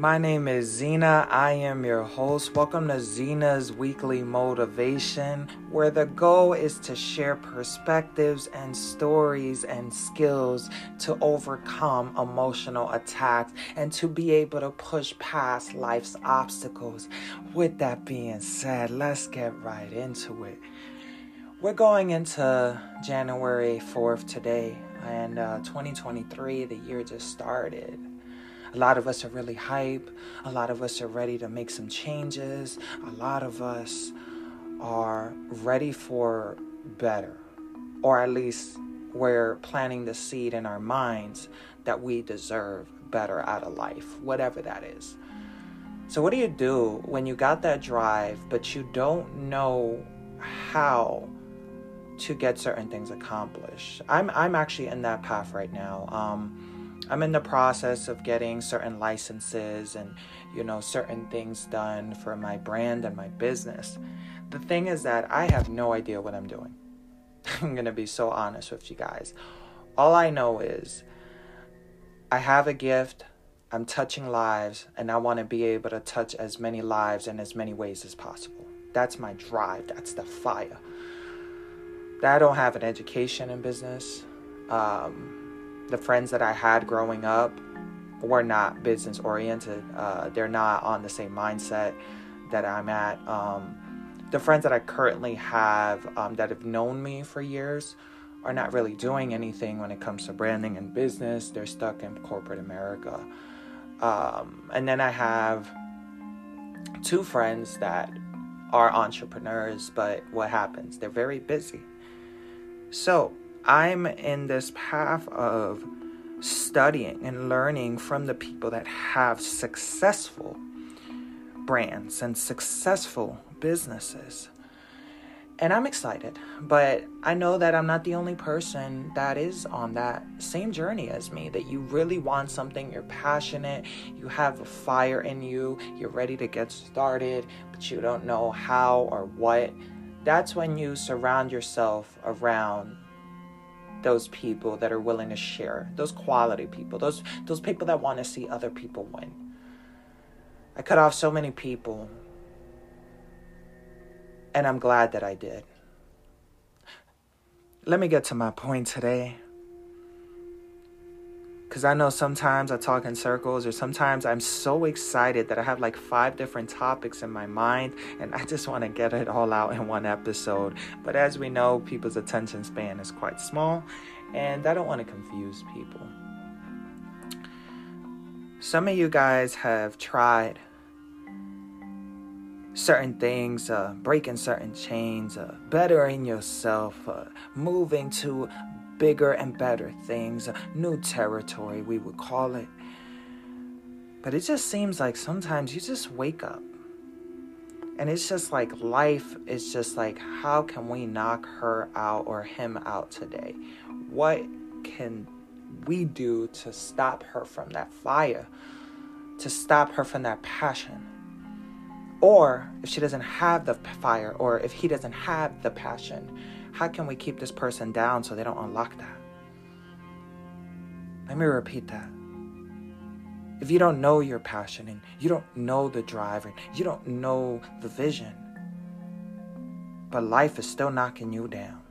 My name is Zena. I am your host. Welcome to Zena's Weekly Motivation, where the goal is to share perspectives and stories and skills to overcome emotional attacks and to be able to push past life's obstacles. With that being said, let's get right into it. We're going into January 4th today, and uh, 2023, the year just started. A lot of us are really hype. A lot of us are ready to make some changes. A lot of us are ready for better, or at least we're planting the seed in our minds that we deserve better out of life, whatever that is. So, what do you do when you got that drive, but you don't know how to get certain things accomplished? I'm I'm actually in that path right now. Um, I'm in the process of getting certain licenses and, you know, certain things done for my brand and my business. The thing is that I have no idea what I'm doing. I'm going to be so honest with you guys. All I know is I have a gift, I'm touching lives, and I want to be able to touch as many lives in as many ways as possible. That's my drive, that's the fire. I don't have an education in business. Um, the friends that I had growing up were not business oriented. Uh, they're not on the same mindset that I'm at. Um, the friends that I currently have um, that have known me for years are not really doing anything when it comes to branding and business. They're stuck in corporate America. Um, and then I have two friends that are entrepreneurs, but what happens? They're very busy. So I'm in this path of studying and learning from the people that have successful brands and successful businesses. And I'm excited, but I know that I'm not the only person that is on that same journey as me. That you really want something, you're passionate, you have a fire in you, you're ready to get started, but you don't know how or what. That's when you surround yourself around those people that are willing to share, those quality people, those those people that want to see other people win. I cut off so many people and I'm glad that I did. Let me get to my point today. Because I know sometimes I talk in circles, or sometimes I'm so excited that I have like five different topics in my mind, and I just want to get it all out in one episode. But as we know, people's attention span is quite small, and I don't want to confuse people. Some of you guys have tried certain things, uh, breaking certain chains, uh, bettering yourself, uh, moving to bigger and better things, new territory, we would call it. But it just seems like sometimes you just wake up and it's just like life is just like, how can we knock her out or him out today? What can we do to stop her from that fire, to stop her from that passion? Or if she doesn't have the fire, or if he doesn't have the passion, how can we keep this person down so they don't unlock that? Let me repeat that. If you don't know your passion and you don't know the drive and you don't know the vision, but life is still knocking you down,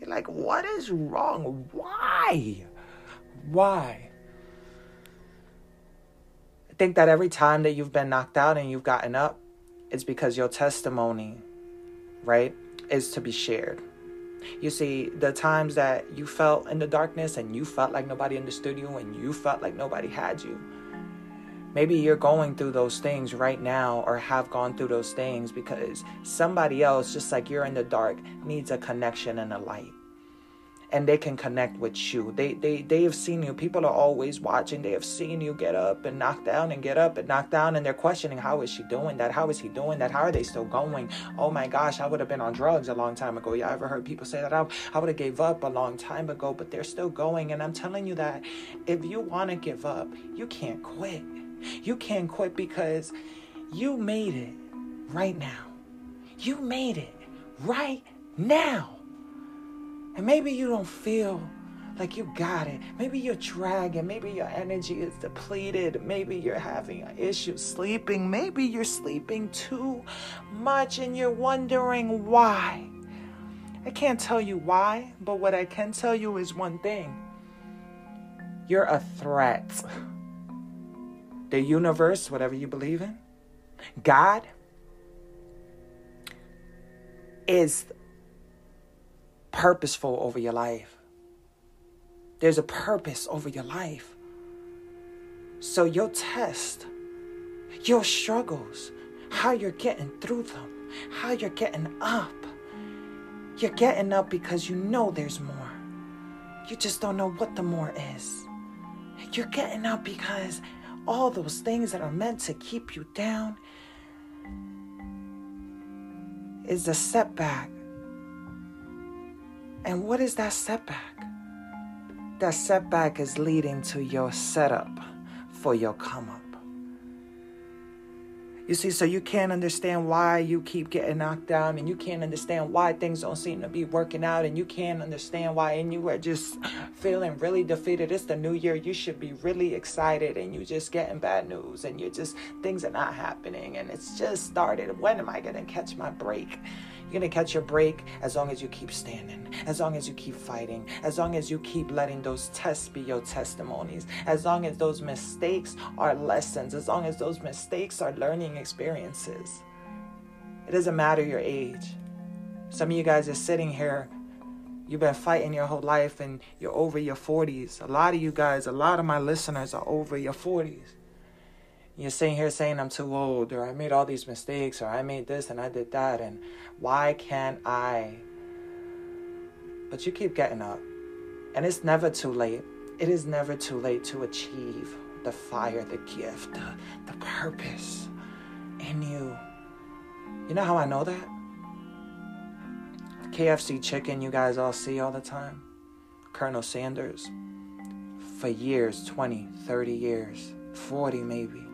you're like, what is wrong? Why? Why? I think that every time that you've been knocked out and you've gotten up, it's because your testimony, right, is to be shared. You see, the times that you felt in the darkness and you felt like nobody understood you and you felt like nobody had you. Maybe you're going through those things right now or have gone through those things because somebody else, just like you're in the dark, needs a connection and a light and they can connect with you. They they they have seen you. People are always watching. They have seen you get up and knock down and get up and knock down and they're questioning how is she doing that? How is he doing that? How are they still going? Oh my gosh, I would have been on drugs a long time ago. Yeah, I ever heard people say that I, I would have gave up a long time ago, but they're still going. And I'm telling you that if you want to give up, you can't quit. You can't quit because you made it right now. You made it right now. And maybe you don't feel like you got it. Maybe you're dragging. Maybe your energy is depleted. Maybe you're having issues sleeping. Maybe you're sleeping too much and you're wondering why. I can't tell you why, but what I can tell you is one thing you're a threat. The universe, whatever you believe in, God is purposeful over your life. There's a purpose over your life. So your test, your struggles, how you're getting through them, how you're getting up. You're getting up because you know there's more. You just don't know what the more is. You're getting up because all those things that are meant to keep you down is a setback. And what is that setback? That setback is leading to your setup for your come up. You see, so you can't understand why you keep getting knocked down, and you can't understand why things don't seem to be working out, and you can't understand why, and you are just feeling really defeated. It's the new year. You should be really excited, and you're just getting bad news, and you're just, things are not happening, and it's just started. When am I going to catch my break? You're going to catch your break as long as you keep standing, as long as you keep fighting, as long as you keep letting those tests be your testimonies, as long as those mistakes are lessons, as long as those mistakes are learning experiences. It doesn't matter your age. Some of you guys are sitting here, you've been fighting your whole life and you're over your 40s. A lot of you guys, a lot of my listeners are over your 40s you're sitting here saying I'm too old, or I made all these mistakes, or I made this and I did that, and why can't I? But you keep getting up, and it's never too late. It is never too late to achieve the fire, the gift, the, the purpose in you. You know how I know that? KFC chicken you guys all see all the time. Colonel Sanders. For years 20, 30 years, 40 maybe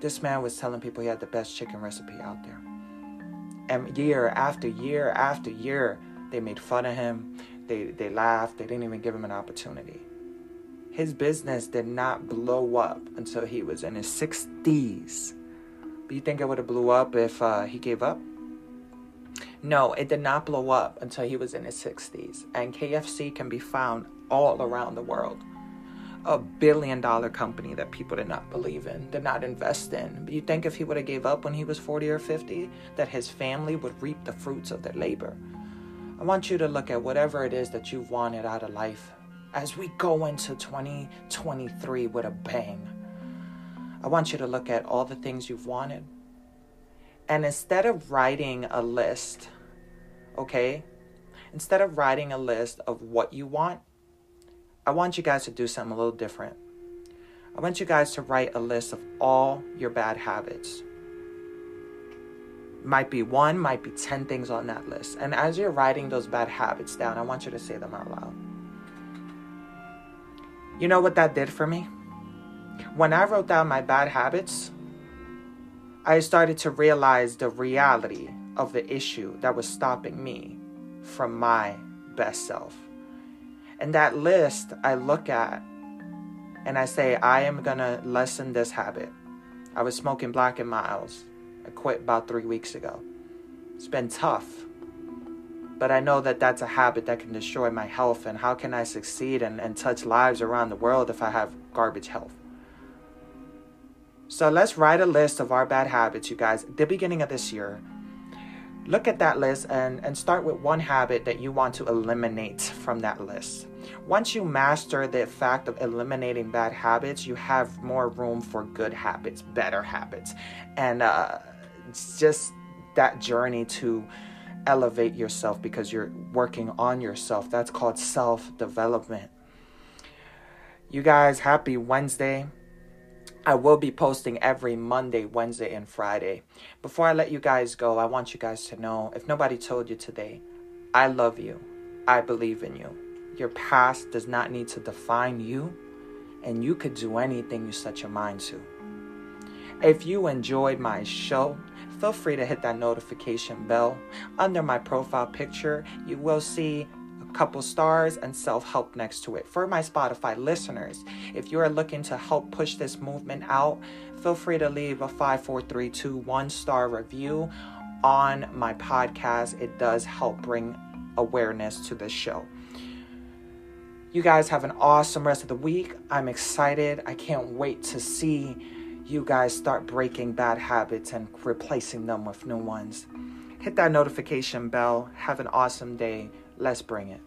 this man was telling people he had the best chicken recipe out there. And year after year after year, they made fun of him. They, they laughed. They didn't even give him an opportunity. His business did not blow up until he was in his 60s. But you think it would have blew up if uh, he gave up? No, it did not blow up until he was in his 60s. And KFC can be found all around the world a billion dollar company that people did not believe in, did not invest in. But you think if he would have gave up when he was 40 or 50, that his family would reap the fruits of their labor? I want you to look at whatever it is that you've wanted out of life as we go into 2023 with a bang. I want you to look at all the things you've wanted. And instead of writing a list, okay, instead of writing a list of what you want, I want you guys to do something a little different. I want you guys to write a list of all your bad habits. Might be one, might be 10 things on that list. And as you're writing those bad habits down, I want you to say them out loud. You know what that did for me? When I wrote down my bad habits, I started to realize the reality of the issue that was stopping me from my best self. And that list I look at and I say, I am going to lessen this habit. I was smoking Black and Milds. I quit about three weeks ago. It's been tough. But I know that that's a habit that can destroy my health. And how can I succeed and, and touch lives around the world if I have garbage health? So let's write a list of our bad habits, you guys, the beginning of this year look at that list and, and start with one habit that you want to eliminate from that list. Once you master the fact of eliminating bad habits, you have more room for good habits, better habits. And uh, it's just that journey to elevate yourself because you're working on yourself. That's called self development. You guys, happy Wednesday. I will be posting every Monday, Wednesday, and Friday. Before I let you guys go, I want you guys to know if nobody told you today, I love you. I believe in you. Your past does not need to define you, and you could do anything you set your mind to. If you enjoyed my show, feel free to hit that notification bell. Under my profile picture, you will see couple stars and self help next to it. For my Spotify listeners, if you are looking to help push this movement out, feel free to leave a 5432 one star review on my podcast. It does help bring awareness to the show. You guys have an awesome rest of the week. I'm excited. I can't wait to see you guys start breaking bad habits and replacing them with new ones. Hit that notification bell. Have an awesome day. Let's bring it.